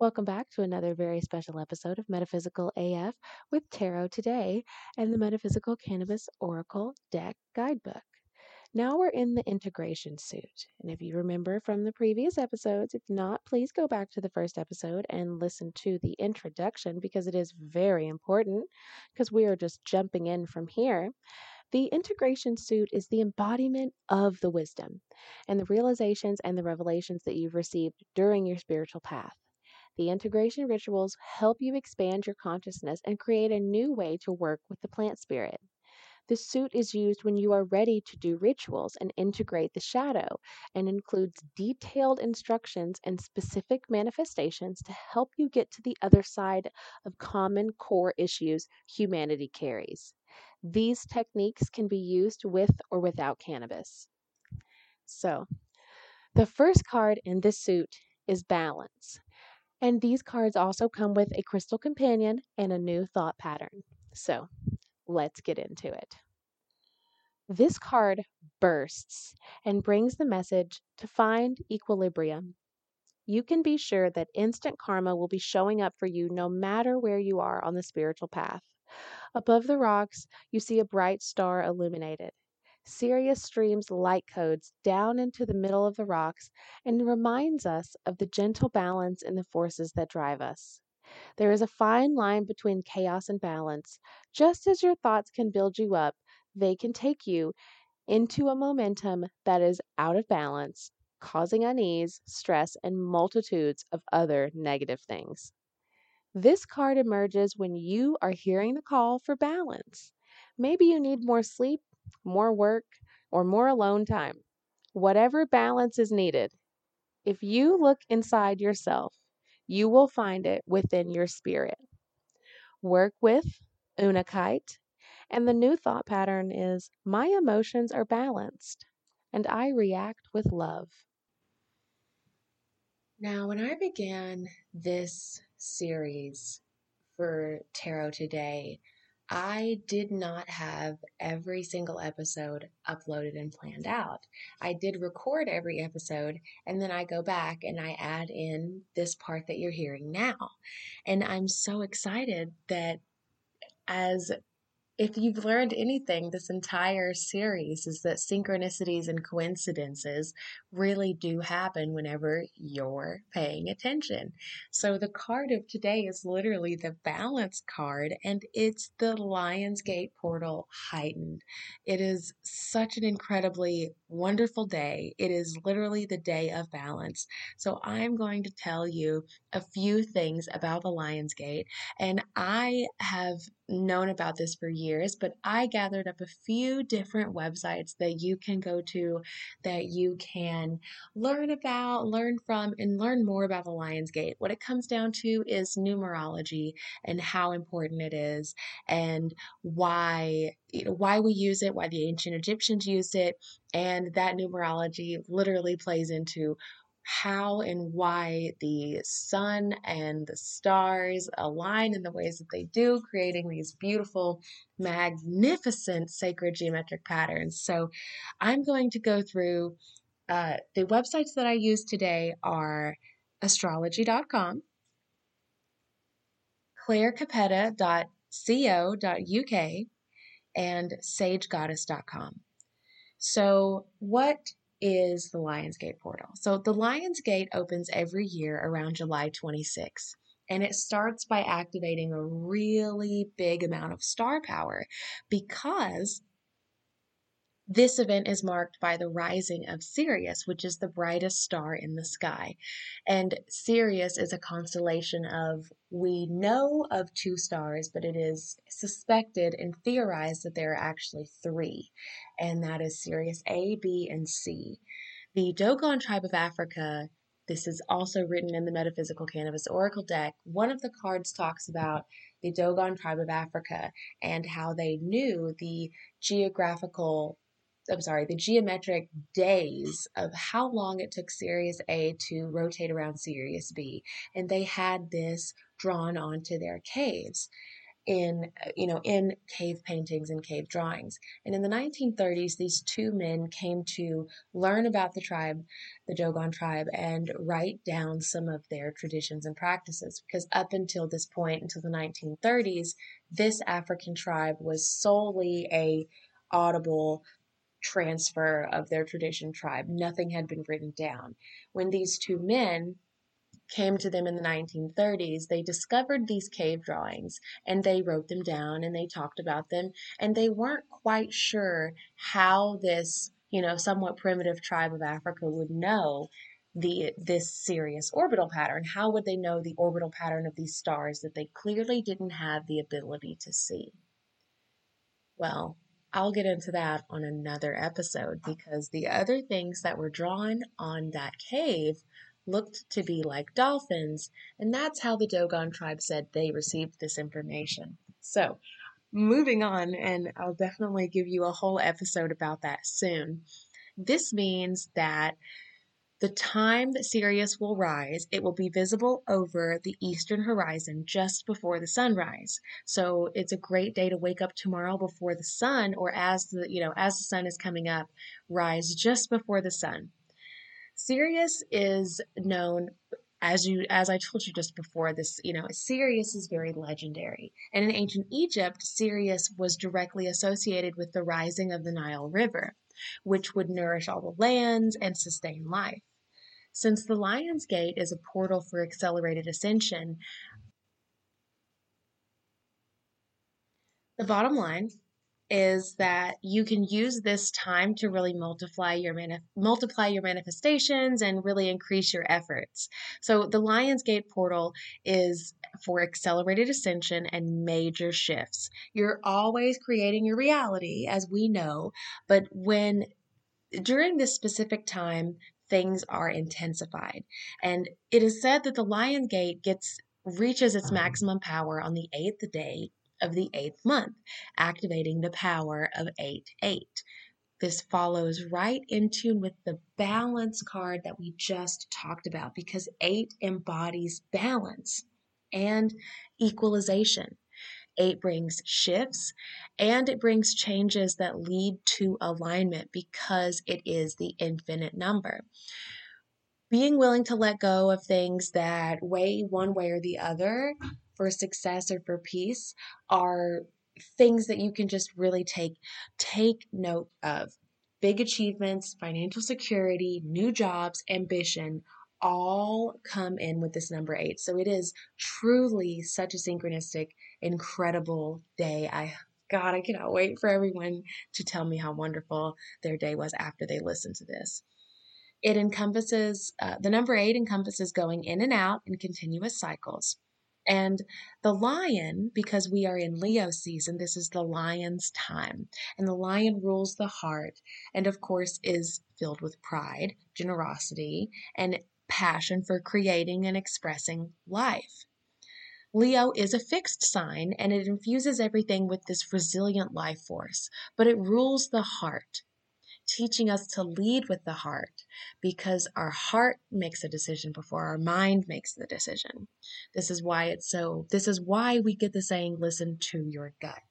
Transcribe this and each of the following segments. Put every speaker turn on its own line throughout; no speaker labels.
Welcome back to another very special episode of Metaphysical AF with Tarot Today and the Metaphysical Cannabis Oracle Deck Guidebook. Now we're in the integration suit. And if you remember from the previous episodes, if not, please go back to the first episode and listen to the introduction because it is very important because we are just jumping in from here. The integration suit is the embodiment of the wisdom and the realizations and the revelations that you've received during your spiritual path. The integration rituals help you expand your consciousness and create a new way to work with the plant spirit. The suit is used when you are ready to do rituals and integrate the shadow and includes detailed instructions and specific manifestations to help you get to the other side of common core issues humanity carries. These techniques can be used with or without cannabis. So, the first card in this suit is balance. And these cards also come with a crystal companion and a new thought pattern. So let's get into it. This card bursts and brings the message to find equilibrium. You can be sure that instant karma will be showing up for you no matter where you are on the spiritual path. Above the rocks, you see a bright star illuminated. Sirius streams light codes down into the middle of the rocks and reminds us of the gentle balance in the forces that drive us. There is a fine line between chaos and balance. Just as your thoughts can build you up, they can take you into a momentum that is out of balance, causing unease, stress, and multitudes of other negative things. This card emerges when you are hearing the call for balance. Maybe you need more sleep more work, or more alone time. Whatever balance is needed, if you look inside yourself, you will find it within your spirit. Work with Unakite, and the new thought pattern is my emotions are balanced and I react with love.
Now, when I began this series for Tarot Today, I did not have every single episode uploaded and planned out. I did record every episode and then I go back and I add in this part that you're hearing now. And I'm so excited that as if you've learned anything this entire series is that synchronicities and coincidences really do happen whenever you're paying attention. So the card of today is literally the balance card and it's the Lionsgate portal heightened. It is such an incredibly wonderful day. It is literally the day of balance. So I'm going to tell you a few things about the Lion's Gate. and I have known about this for years, but I gathered up a few different websites that you can go to that you can learn about, learn from, and learn more about the Lion's Gate. What it comes down to is numerology and how important it is and why you know why we use it, why the ancient Egyptians used it, and that numerology literally plays into how and why the sun and the stars align in the ways that they do, creating these beautiful, magnificent sacred geometric patterns. So I'm going to go through uh, the websites that I use today are astrology.com, clairecapetta.co.uk, and sagegoddess.com. So, what is the Lionsgate portal. So the Lionsgate opens every year around July 26th. And it starts by activating a really big amount of star power because this event is marked by the rising of Sirius, which is the brightest star in the sky. And Sirius is a constellation of, we know of two stars, but it is suspected and theorized that there are actually three, and that is Sirius A, B, and C. The Dogon tribe of Africa this is also written in the Metaphysical Cannabis Oracle deck. One of the cards talks about the Dogon tribe of Africa and how they knew the geographical I'm sorry, the geometric days of how long it took Sirius A to rotate around Sirius B. And they had this drawn onto their caves. in uh, you know in cave paintings and cave drawings and in the 1930s these two men came to learn about the tribe the dogon tribe and write down some of their traditions and practices because up until this point until the 1930s this african tribe was solely a audible transfer of their tradition tribe nothing had been written down when these two men came to them in the 1930s, they discovered these cave drawings and they wrote them down and they talked about them and they weren't quite sure how this, you know, somewhat primitive tribe of Africa would know the this Sirius orbital pattern. How would they know the orbital pattern of these stars that they clearly didn't have the ability to see? Well, I'll get into that on another episode because the other things that were drawn on that cave looked to be like dolphins, and that's how the Dogon tribe said they received this information. So, moving on, and I'll definitely give you a whole episode about that soon. This means that the time that Sirius will rise, it will be visible over the eastern horizon just before the sunrise. So it's a great day to wake up tomorrow before the sun or as the, you know, as the sun is coming up, rise just before the sun. Sirius is known as you as I told you just before this, you know, Sirius is very legendary. And in ancient Egypt, Sirius was directly associated with the rising of the Nile River, which would nourish all the lands and sustain life. Since the Lion's Gate is a portal for accelerated ascension, the bottom line is that you can use this time to really multiply your manif- multiply your manifestations and really increase your efforts. So the Lionsgate portal is for accelerated ascension and major shifts. You're always creating your reality as we know, but when during this specific time things are intensified. And it is said that the Lionsgate gets reaches its uh-huh. maximum power on the eighth day of the eighth month, activating the power of 8 8. This follows right in tune with the balance card that we just talked about because 8 embodies balance and equalization. 8 brings shifts and it brings changes that lead to alignment because it is the infinite number. Being willing to let go of things that weigh one way or the other for success or for peace are things that you can just really take take note of. Big achievements financial security new jobs ambition all come in with this number eight. So it is truly such a synchronistic incredible day. I god i cannot wait for everyone to tell me how wonderful their day was after they listen to this. It encompasses uh, the number eight encompasses going in and out in continuous cycles and the lion, because we are in Leo season, this is the lion's time. And the lion rules the heart and, of course, is filled with pride, generosity, and passion for creating and expressing life. Leo is a fixed sign and it infuses everything with this resilient life force, but it rules the heart teaching us to lead with the heart because our heart makes a decision before our mind makes the decision. This is why it's so, this is why we get the saying, listen to your gut.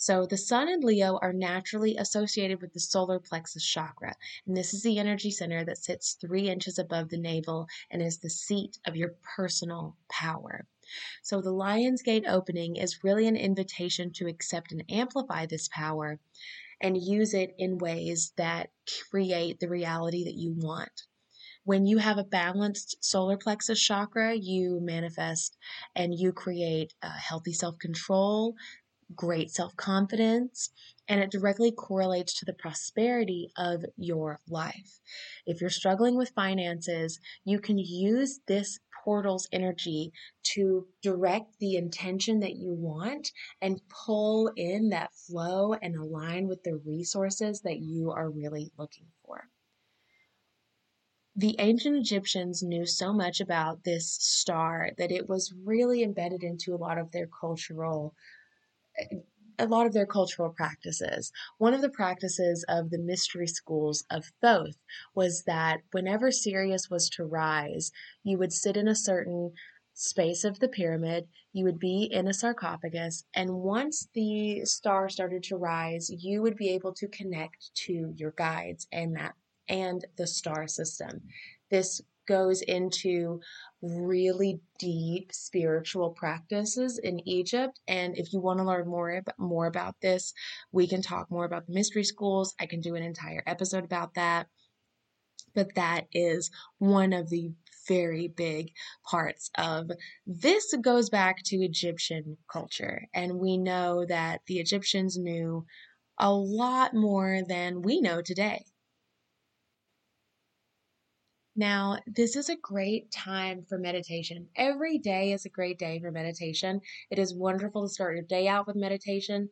So the sun and Leo are naturally associated with the solar plexus chakra, and this is the energy center that sits three inches above the navel and is the seat of your personal power. So the Lion's Gate opening is really an invitation to accept and amplify this power and use it in ways that create the reality that you want. When you have a balanced solar plexus chakra, you manifest and you create healthy self control, great self confidence, and it directly correlates to the prosperity of your life. If you're struggling with finances, you can use this portal's energy to direct the intention that you want and pull in that flow and align with the resources that you are really looking for. The ancient Egyptians knew so much about this star that it was really embedded into a lot of their cultural a lot of their cultural practices. One of the practices of the mystery schools of Thoth was that whenever Sirius was to rise, you would sit in a certain space of the pyramid. You would be in a sarcophagus, and once the star started to rise, you would be able to connect to your guides and that and the star system. This goes into really deep spiritual practices in Egypt. And if you want to learn more more about this, we can talk more about the mystery schools. I can do an entire episode about that. But that is one of the very big parts of this goes back to Egyptian culture. And we know that the Egyptians knew a lot more than we know today. Now, this is a great time for meditation. Every day is a great day for meditation. It is wonderful to start your day out with meditation.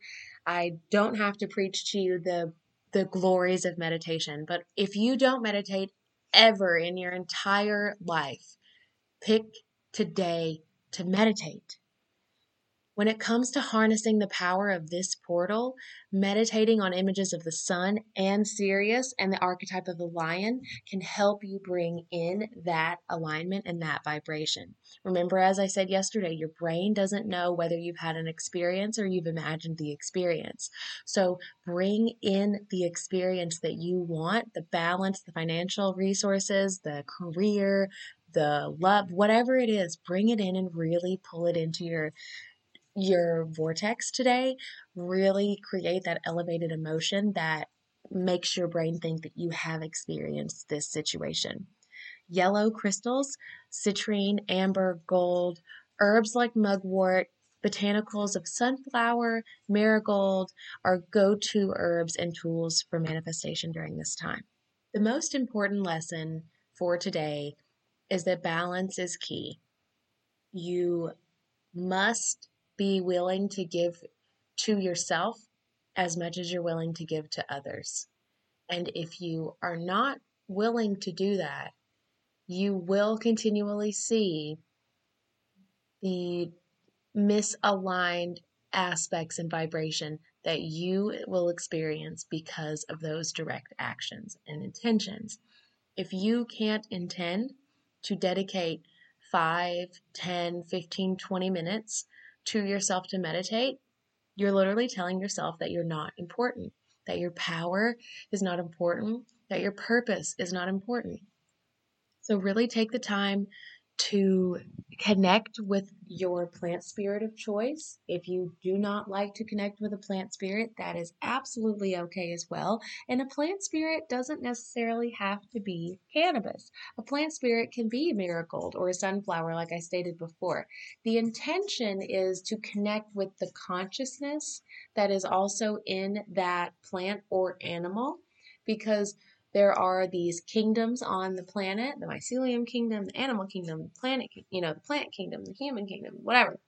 I don't have to preach to you the the glories of meditation, but if you don't meditate ever in your entire life, pick today to meditate. When it comes to harnessing the power of this portal, meditating on images of the sun and Sirius and the archetype of the lion can help you bring in that alignment and that vibration. Remember, as I said yesterday, your brain doesn't know whether you've had an experience or you've imagined the experience. So bring in the experience that you want the balance, the financial resources, the career, the love, whatever it is, bring it in and really pull it into your your vortex today, really create that elevated emotion that makes your brain think that you have experienced this situation. Yellow crystals, citrine, amber, gold, herbs like mugwort, botanicals of sunflower, marigold are go to herbs and tools for manifestation during this time. The most important lesson for today is that balance is key. You must be willing to give to yourself as much as you're willing to give to others. And if you are not willing to do that, you will continually see the misaligned aspects and vibration that you will experience because of those direct actions and intentions. If you can't intend to dedicate 5, 10, 15, 20 minutes to yourself to meditate, you're literally telling yourself that you're not important, that your power is not important, that your purpose is not important. So, really take the time to connect with your plant spirit of choice. If you do not like to connect with a plant spirit, that is absolutely okay as well. And a plant spirit doesn't necessarily have to be cannabis. A plant spirit can be marigold or a sunflower, like I stated before. The intention is to connect with the consciousness that is also in that plant or animal because there are these kingdoms on the planet the mycelium kingdom, the animal kingdom, the planet, you know, the plant kingdom, the human kingdom, whatever.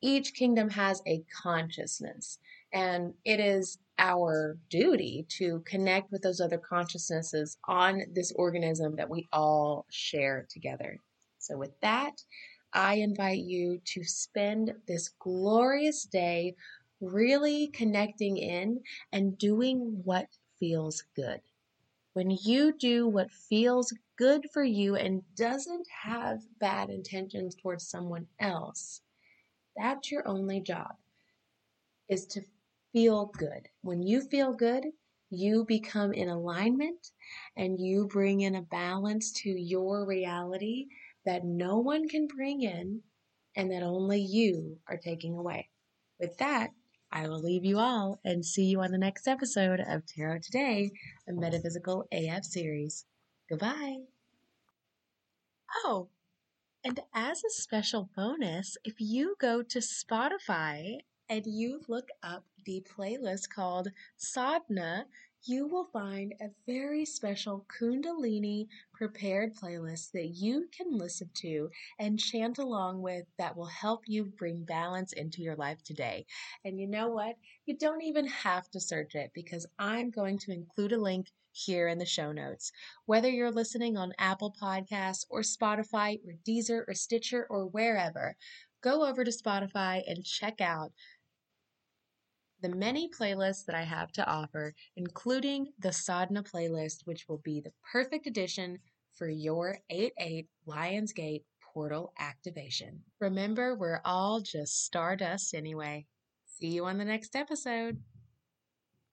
Each kingdom has a consciousness, and it is our duty to connect with those other consciousnesses on this organism that we all share together. So, with that, I invite you to spend this glorious day really connecting in and doing what feels good. When you do what feels good for you and doesn't have bad intentions towards someone else, that's your only job is to feel good. When you feel good, you become in alignment and you bring in a balance to your reality that no one can bring in and that only you are taking away. With that, I will leave you all and see you on the next episode of Tarot Today, a Metaphysical AF series. Goodbye. Oh, and as a special bonus, if you go to Spotify and you look up the playlist called Sadhana you will find a very special Kundalini prepared playlist that you can listen to and chant along with that will help you bring balance into your life today. And you know what? You don't even have to search it because I'm going to include a link here in the show notes. Whether you're listening on Apple Podcasts or Spotify or Deezer or Stitcher or wherever, go over to Spotify and check out the many playlists that I have to offer, including the Sadhana playlist, which will be the perfect addition for your 8 8 Lionsgate portal activation. Remember, we're all just stardust anyway. See you on the next episode.